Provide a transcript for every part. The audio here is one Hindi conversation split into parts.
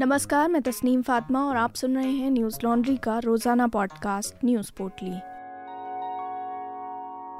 नमस्कार, मैं तस्नीम फातिमा और आप सुन रहे हैं न्यूज़ लॉन्ड्री का रोज़ाना पॉडकास्ट, न्यूज़ पोर्टली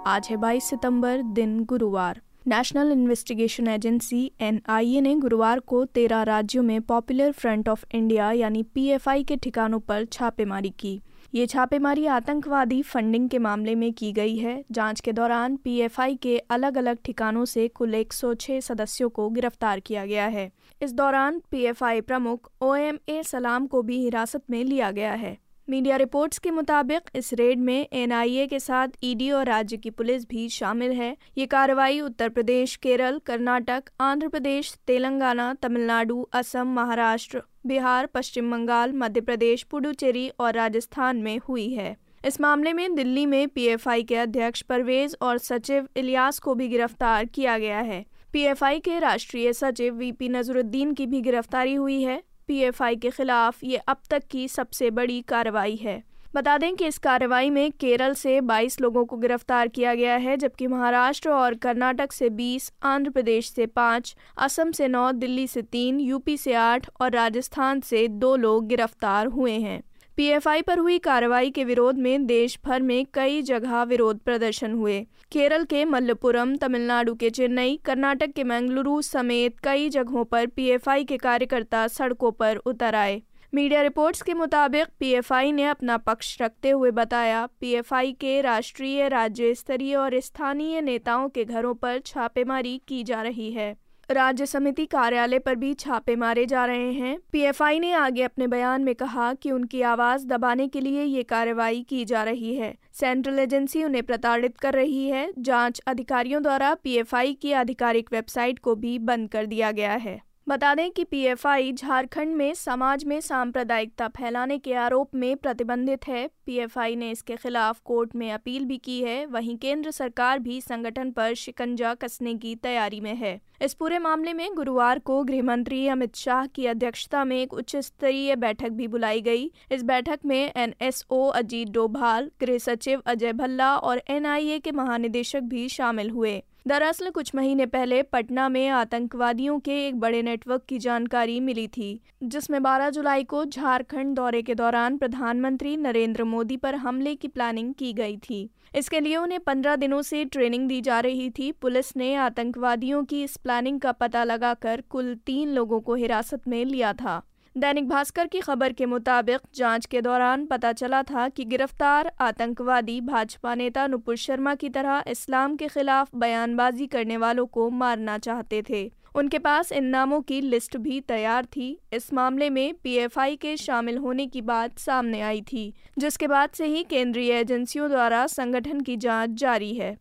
आज है 22 सितंबर, दिन गुरुवार। नेशनल इन्वेस्टिगेशन एजेंसी एनआईए ने गुरुवार को तेरह राज्यों में पॉपुलर फ्रंट ऑफ़ इंडिया यानी पीएफआई के ठिकानों पर छापेमारी की। ये छापेमारी आतंकवादी फंडिंग के मामले में की गई है। जाँच के दौरान पीएफआई के अलग अलग ठिकानों से कुल 106 सदस्यों को गिरफ़्तार किया गया है। इस दौरान पीएफआई प्रमुख ओएमए सलाम को भी हिरासत में लिया गया है। मीडिया रिपोर्ट्स के मुताबिक, इस रेड में एनआईए के साथ ईडी और राज्य की पुलिस भी शामिल है। ये कार्रवाई उत्तर प्रदेश, केरल, कर्नाटक, आंध्र प्रदेश, तेलंगाना, तमिलनाडु, असम, महाराष्ट्र, बिहार, पश्चिम बंगाल, मध्य प्रदेश, पुडुचेरी और राजस्थान में हुई है। इस मामले में दिल्ली में पीएफआई के अध्यक्ष परवेज और सचिव इलियास को भी गिरफ़्तार किया गया है। पीएफआई के राष्ट्रीय सचिव वीपी नजरुद्दीन की भी गिरफ्तारी हुई है। पीएफआई के खिलाफ ये अब तक की सबसे बड़ी कार्रवाई है। बता दें कि इस कार्रवाई में केरल से 22 लोगों को गिरफ़्तार किया गया है जबकि महाराष्ट्र और कर्नाटक से 20, आंध्र प्रदेश से 5, असम से 9, दिल्ली से 3, यूपी से 8 और राजस्थान से 2 लोग गिरफ़्तार हुए हैं। पीएफआई पर हुई कार्रवाई के विरोध में देश भर में कई जगह विरोध प्रदर्शन हुए। केरल के मल्लपुरम, तमिलनाडु के चेन्नई, कर्नाटक के मंगलुरु समेत कई जगहों पर पीएफआई के कार्यकर्ता सड़कों पर उतर आए। मीडिया रिपोर्ट्स के मुताबिक पीएफआई ने अपना पक्ष रखते हुए बताया, पीएफआई के राष्ट्रीय, राज्य स्तरीय और स्थानीय नेताओं के घरों पर छापेमारी की जा रही है। राज्य समिति कार्यालय पर भी छापे मारे जा रहे हैं। पीएफआई ने आगे अपने बयान में कहा कि उनकी आवाज़ दबाने के लिए ये कार्रवाई की जा रही है। सेंट्रल एजेंसी उन्हें प्रताड़ित कर रही है। जाँच अधिकारियों द्वारा पीएफआई की आधिकारिक वेबसाइट को भी बंद कर दिया गया है। बता दें कि पीएफआई झारखंड में समाज में सांप्रदायिकता फैलाने के आरोप में प्रतिबंधित है। पीएफआई ने इसके खिलाफ कोर्ट में अपील भी की है। वहीं केंद्र सरकार भी संगठन पर शिकंजा कसने की तैयारी में है। इस पूरे मामले में गुरुवार को गृह मंत्री अमित शाह की अध्यक्षता में एक उच्च स्तरीय बैठक भी बुलाई गई। इस बैठक में एनएसओ अजीत डोभाल, गृह सचिव अजय भल्ला और एनआईए के महानिदेशक भी शामिल हुए। दरअसल कुछ महीने पहले पटना में आतंकवादियों के एक बड़े नेटवर्क की जानकारी मिली थी, जिसमें 12 जुलाई को झारखंड दौरे के दौरान प्रधानमंत्री नरेंद्र मोदी पर हमले की प्लानिंग की गई थी। इसके लिए उन्हें 15 दिनों से ट्रेनिंग दी जा रही थी। पुलिस ने आतंकवादियों की इस प्लानिंग का पता लगाकर कुल तीन लोगों को हिरासत में लिया था। दैनिक भास्कर की खबर के मुताबिक, जाँच के दौरान पता चला था कि गिरफ़्तार आतंकवादी भाजपा नेता नुपुर शर्मा की तरह इस्लाम के खिलाफ बयानबाजी करने वालों को मारना चाहते थे। उनके पास इन नामों की लिस्ट भी तैयार थी। इस मामले में पीएफआई के शामिल होने की बात सामने आई थी, जिसके बाद से ही केंद्रीय एजेंसियों द्वारा संगठन की जाँच जारी है।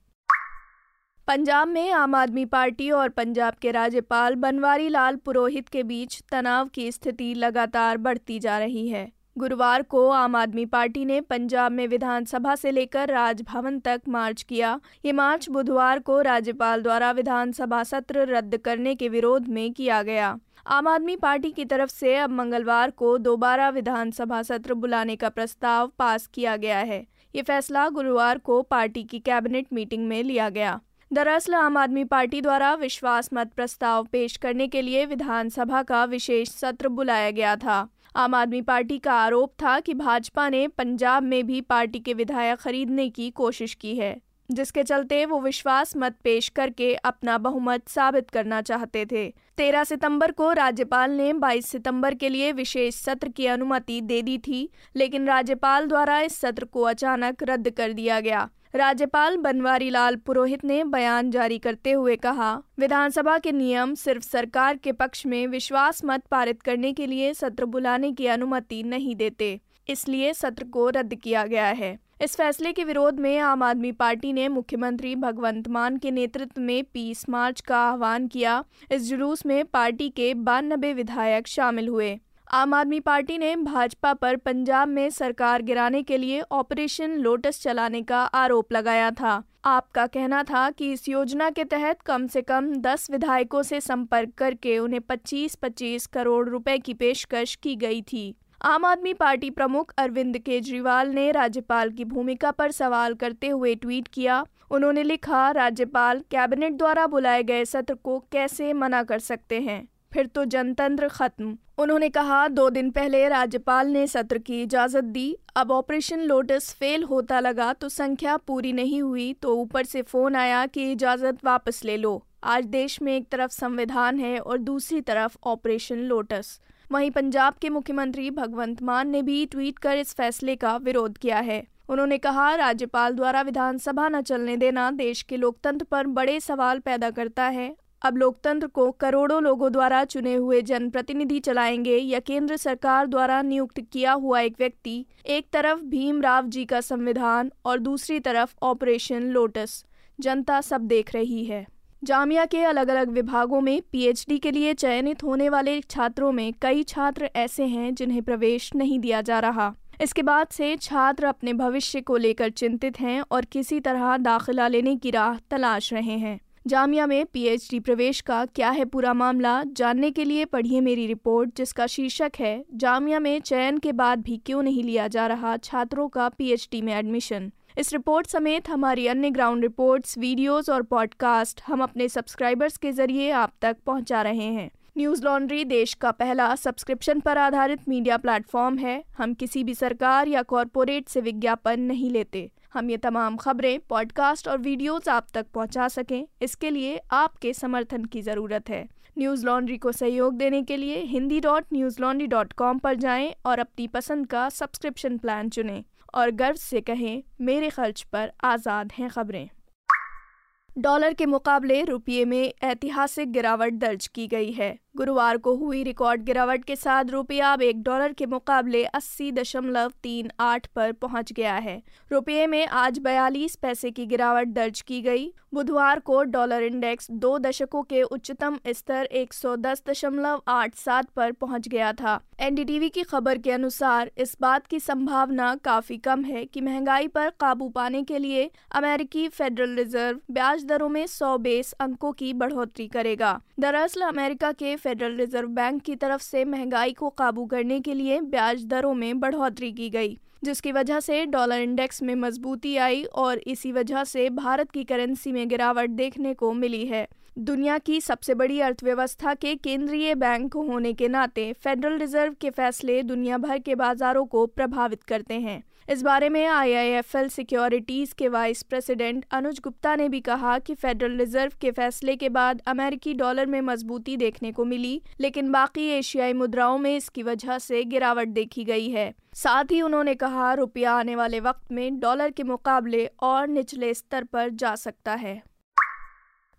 पंजाब में आम आदमी पार्टी और पंजाब के राज्यपाल बनवारी लाल पुरोहित के बीच तनाव की स्थिति लगातार बढ़ती जा रही है। गुरुवार को आम आदमी पार्टी ने पंजाब में विधानसभा से लेकर राजभवन तक मार्च किया। ये मार्च बुधवार को राज्यपाल द्वारा विधानसभा सत्र रद्द करने के विरोध में किया गया। आम आदमी पार्टी की तरफ़ से अब मंगलवार को दोबारा विधानसभा सत्र बुलाने का प्रस्ताव पास किया गया है। ये फैसला गुरुवार को पार्टी की कैबिनेट मीटिंग में लिया गया। दरअसल आम आदमी पार्टी द्वारा विश्वास मत प्रस्ताव पेश करने के लिए विधानसभा का विशेष सत्र बुलाया गया था। आम आदमी पार्टी का आरोप था कि भाजपा ने पंजाब में भी पार्टी के विधायक खरीदने की कोशिश की है, जिसके चलते वो विश्वास मत पेश करके अपना बहुमत साबित करना चाहते थे। 13 सितंबर को राज्यपाल ने 22 सितंबर के लिए विशेष सत्र की अनुमति दे दी थी, लेकिन राज्यपाल द्वारा इस सत्र को अचानक रद्द कर दिया गया। राज्यपाल बनवारी लाल पुरोहित ने बयान जारी करते हुए कहा, विधानसभा के नियम सिर्फ़ सरकार के पक्ष में विश्वास मत पारित करने के लिए सत्र बुलाने की अनुमति नहीं देते, इसलिए सत्र को रद्द किया गया है। इस फैसले के विरोध में आम आदमी पार्टी ने मुख्यमंत्री भगवंत मान के नेतृत्व में पीस मार्च का आह्वान किया, इस जुलूस में पार्टी के बानबे विधायक शामिल हुए। आम आदमी पार्टी ने भाजपा पर पंजाब में सरकार गिराने के लिए ऑपरेशन लोटस चलाने का आरोप लगाया था। आपका कहना था कि इस योजना के तहत कम से कम 10 विधायकों से संपर्क करके उन्हें 25-25 करोड़ रुपए की पेशकश की गई थी। आम आदमी पार्टी प्रमुख अरविंद केजरीवाल ने राज्यपाल की भूमिका पर सवाल करते हुए ट्वीट किया। उन्होंने लिखा, राज्यपाल कैबिनेट द्वारा बुलाए गए सत्र को कैसे मना कर सकते हैं? फिर तो जनतंत्र खत्म। उन्होंने कहा, दो दिन पहले राज्यपाल ने सत्र की इजाज़त दी। अब ऑपरेशन लोटस फेल होता लगा तो संख्या पूरी नहीं हुई तो ऊपर से फ़ोन आया कि इजाज़त वापस ले लो। आज देश में एक तरफ़ संविधान है और दूसरी तरफ़ ऑपरेशन लोटस। वहीं पंजाब के मुख्यमंत्री भगवंत मान ने भी ट्वीट कर इस फैसले का विरोध किया है। उन्होंने कहा, राज्यपाल द्वारा विधानसभा न चलने देना देश के लोकतंत्र पर बड़े सवाल पैदा करता है अब लोकतंत्र को करोड़ों लोगों द्वारा चुने हुए जनप्रतिनिधि चलाएँगे या केंद्र सरकार द्वारा नियुक्त किया हुआ एक व्यक्ति, एक तरफ़ भीम राव जी का संविधान और दूसरी तरफ़ ऑपरेशन लोटस। जनता सब देख रही है। जामिया के अलग अलग विभागों में पीएचडी के लिए चयनित होने वाले छात्रों में कई छात्र ऐसे हैं जिन्हें प्रवेश नहीं दिया जा रहा। इसके बाद से छात्र अपने भविष्य को लेकर चिंतित हैं और किसी तरह दाखिला लेने की राह तलाश रहे हैं। जामिया में पीएचडी प्रवेश का क्या है पूरा मामला, जानने के लिए पढ़िए मेरी रिपोर्ट, जिसका शीर्षक है, जामिया में चयन के बाद भी क्यों नहीं लिया जा रहा छात्रों का पीएचडी में एडमिशन। इस रिपोर्ट समेत हमारी अन्य ग्राउंड रिपोर्ट्स, वीडियोस और पॉडकास्ट हम अपने सब्सक्राइबर्स के ज़रिए आप तक पहुँचा रहे हैं। न्यूज़ लॉन्ड्री देश का पहला सब्सक्रिप्शन पर आधारित मीडिया प्लेटफॉर्म है। हम किसी भी सरकार या कॉरपोरेट से विज्ञापन नहीं लेते। हम ये तमाम खबरें पॉडकास्ट और वीडियोस आप तक पहुँचा सकें, इसके लिए आपके समर्थन की ज़रूरत है। न्यूज़ लॉन्ड्री को सहयोग देने के लिए Hindi dot Newslaundry dot com पर जाएँ और अपनी पसंद का सब्सक्रिप्शन प्लान चुनें। और गर्व से कहें, मेरे खर्च पर आज़ाद हैं खबरें। डॉलर के मुकाबले रुपये में ऐतिहासिक गिरावट दर्ज की गई है। गुरुवार को हुई रिकॉर्ड गिरावट के साथ रुपया अब एक डॉलर के मुकाबले अस्सी दशमलव तीन आठ पर पहुँच गया है। रुपये में आज बयालीस पैसे की गिरावट दर्ज की गई। बुधवार को डॉलर इंडेक्स दो दशकों के उच्चतम स्तर एक सौ दस दशमलव आठ सात पर पहुँच गया था। एनडीटीवी की खबर के अनुसार इस बात की संभावना काफ़ी कम है कि महँगाई पर काबू पाने के लिए अमेरिकी फेडरल रिज़र्व ब्याज दरों में सौ बेस अंकों की बढ़ोतरी करेगा। दरअसल अमेरिका के फेडरल रिज़र्व बैंक की तरफ़ से महँगाई को काबू करने के लिए ब्याज दरों में बढ़ोतरी की गई, जिसकी वजह से डॉलर इंडेक्स में मजबूती आई और इसी वजह से भारत की करेंसी में गिरावट देखने को मिली है। दुनिया की सबसे बड़ी अर्थव्यवस्था के केंद्रीय बैंक होने के नाते फेडरल रिज़र्व के फैसले दुनिया भर के बाजारों को प्रभावित करते हैं। इस बारे में आईआईएफएल सिक्योरिटीज के वाइस प्रेसिडेंट अनुज गुप्ता ने भी कहा कि फेडरल रिज़र्व के फैसले के बाद अमेरिकी डॉलर में मजबूती देखने को मिली, लेकिन बाकी एशियाई मुद्राओं में इसकी वजह से गिरावट देखी गई है। साथ ही उन्होंने कहा, रुपया आने वाले वक्त में डॉलर के मुकाबले और निचले स्तर पर जा सकता है।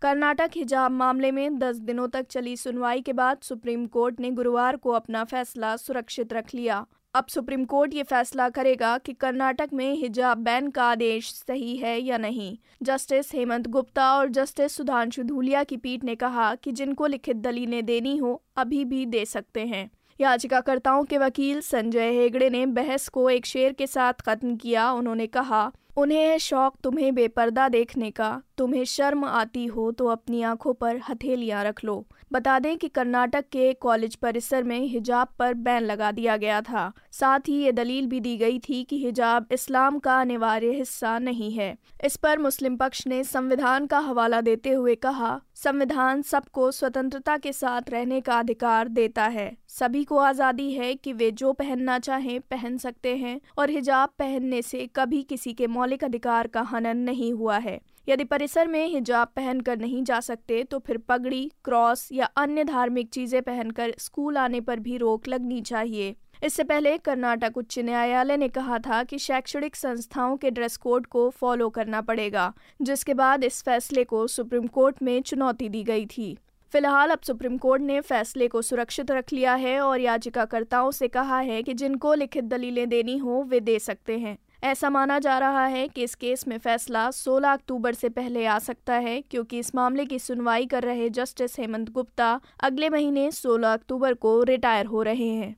कर्नाटक हिजाब मामले में 10 दिनों तक चली सुनवाई के बाद सुप्रीम कोर्ट ने गुरुवार को अपना फैसला सुरक्षित रख लिया। अब सुप्रीम कोर्ट ये फैसला करेगा कि कर्नाटक में हिजाब बैन का आदेश सही है या नहीं। जस्टिस हेमंत गुप्ता और जस्टिस सुधांशु धूलिया की पीठ ने कहा कि जिनको लिखित दलीलें देनी हो, अभी भी दे सकते हैं। याचिकाकर्ताओं के वकील संजय हेगड़े ने बहस को एक शेर के साथ खत्म किया, उन्होंने कहा उन्हें है शौक तुम्हें बेपर्दा देखने का। तुम्हें शर्म आती हो तो अपनी आँखों पर हथेलियाँ रख लो। बता दें कि कर्नाटक के कॉलेज परिसर में हिजाब पर बैन लगा दिया गया था। साथ ही ये दलील भी दी गई थी कि हिजाब इस्लाम का अनिवार्य हिस्सा नहीं है। इस पर मुस्लिम पक्ष ने संविधान का हवाला देते हुए कहा संविधान सबको स्वतंत्रता के साथ रहने का अधिकार देता है। सभी को आज़ादी है कि वे जो पहनना चाहें, पहन सकते हैं और हिजाब पहनने से कभी किसी के मौलिक अधिकार का हनन नहीं हुआ है। यदि परिसर में हिजाब पहनकर नहीं जा सकते तो फिर पगड़ी, क्रॉस या अन्य धार्मिक चीज़ें पहनकर स्कूल आने पर भी रोक लगनी चाहिए। इससे पहले कर्नाटक उच्च न्यायालय ने कहा था कि शैक्षणिक संस्थाओं के ड्रेस कोड को फॉलो करना पड़ेगा, जिसके बाद इस फैसले को सुप्रीम कोर्ट में चुनौती दी गई थी। फ़िलहाल अब सुप्रीम कोर्ट ने फैसले को सुरक्षित रख लिया है और याचिकाकर्ताओं से कहा है कि जिनको लिखित दलीलें देनी हो, वे दे सकते हैं। ऐसा माना जा रहा है कि इस केस में फैसला 16 अक्टूबर से पहले आ सकता है, क्योंकि इस मामले की सुनवाई कर रहे जस्टिस हेमंत गुप्ता अगले महीने 16 अक्टूबर को रिटायर हो रहे हैं।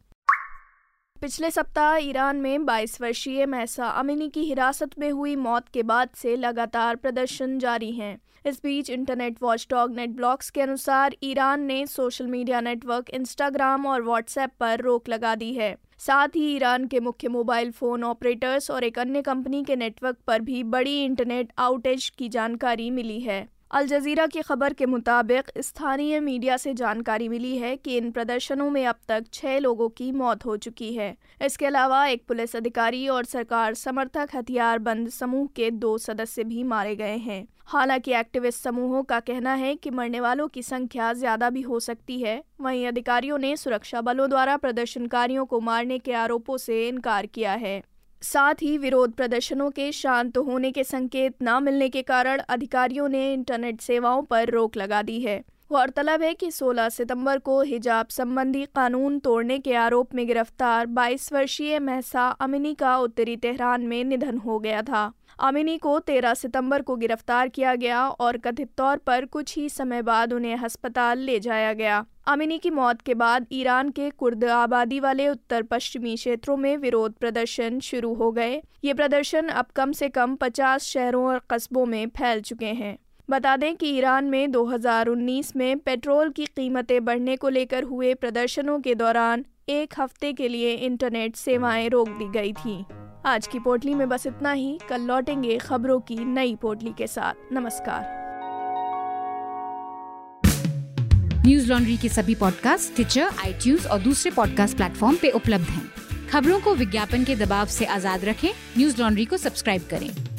पिछले सप्ताह ईरान में 22 वर्षीय महसा अमिनी की हिरासत में हुई मौत के बाद से लगातार प्रदर्शन जारी हैं। इस बीच इंटरनेट वॉचडॉग नेट ब्लॉक्स के अनुसार ईरान ने सोशल मीडिया नेटवर्क इंस्टाग्राम और व्हाट्सएप पर रोक लगा दी है। साथ ही ईरान के मुख्य मोबाइल फ़ोन ऑपरेटर्स और एक अन्य कंपनी के नेटवर्क पर भी बड़ी इंटरनेट आउटेज की जानकारी मिली है। अल जजीरा की खबर के मुताबिक स्थानीय मीडिया से जानकारी मिली है कि इन प्रदर्शनों में अब तक छह लोगों की मौत हो चुकी है। इसके अलावा एक पुलिस अधिकारी और सरकार समर्थक हथियार बंद समूह के दो सदस्य भी मारे गए हैं। हालाँकि एक्टिविस्ट समूहों का कहना है कि मरने वालों की संख्या ज़्यादा भी हो सकती है। वहीं अधिकारियों ने सुरक्षा बलों द्वारा प्रदर्शनकारियों को मारने के आरोपों से इनकार किया है। साथ ही विरोध प्रदर्शनों के शांत होने के संकेत न मिलने के कारण अधिकारियों ने इंटरनेट सेवाओं पर रोक लगा दी है। गौरतलब है कि 16 सितंबर को हिजाब संबंधी कानून तोड़ने के आरोप में गिरफ़्तार 22 वर्षीय महसा अमिनी का उत्तरी तेहरान में निधन हो गया था। अमिनी को 13 सितंबर को गिरफ़्तार किया गया और कथित तौर पर कुछ ही समय बाद उन्हें अस्पताल ले जाया गया। अमिनी की मौत के बाद ईरान के कुर्द आबादी वाले उत्तर पश्चिमी क्षेत्रों में विरोध प्रदर्शन शुरू हो गए। ये प्रदर्शन अब कम से कम 50 शहरों और कस्बों में फैल चुके हैं। बता दें कि ईरान में 2019 में पेट्रोल की कीमतें बढ़ने को लेकर हुए प्रदर्शनों के दौरान एक हफ़्ते के लिए इंटरनेट सेवाएँ रोक दी गई थी। आज की पोटली में बस इतना ही। कल लौटेंगे खबरों की नई पोटली के साथ। नमस्कार। न्यूज़ लॉन्ड्री के सभी पॉडकास्ट ट्विटर आई और दूसरे पॉडकास्ट प्लेटफॉर्म पे उपलब्ध हैं। खबरों को विज्ञापन के दबाव से आज़ाद रखें। न्यूज़ लॉन्ड्री को सब्सक्राइब करें।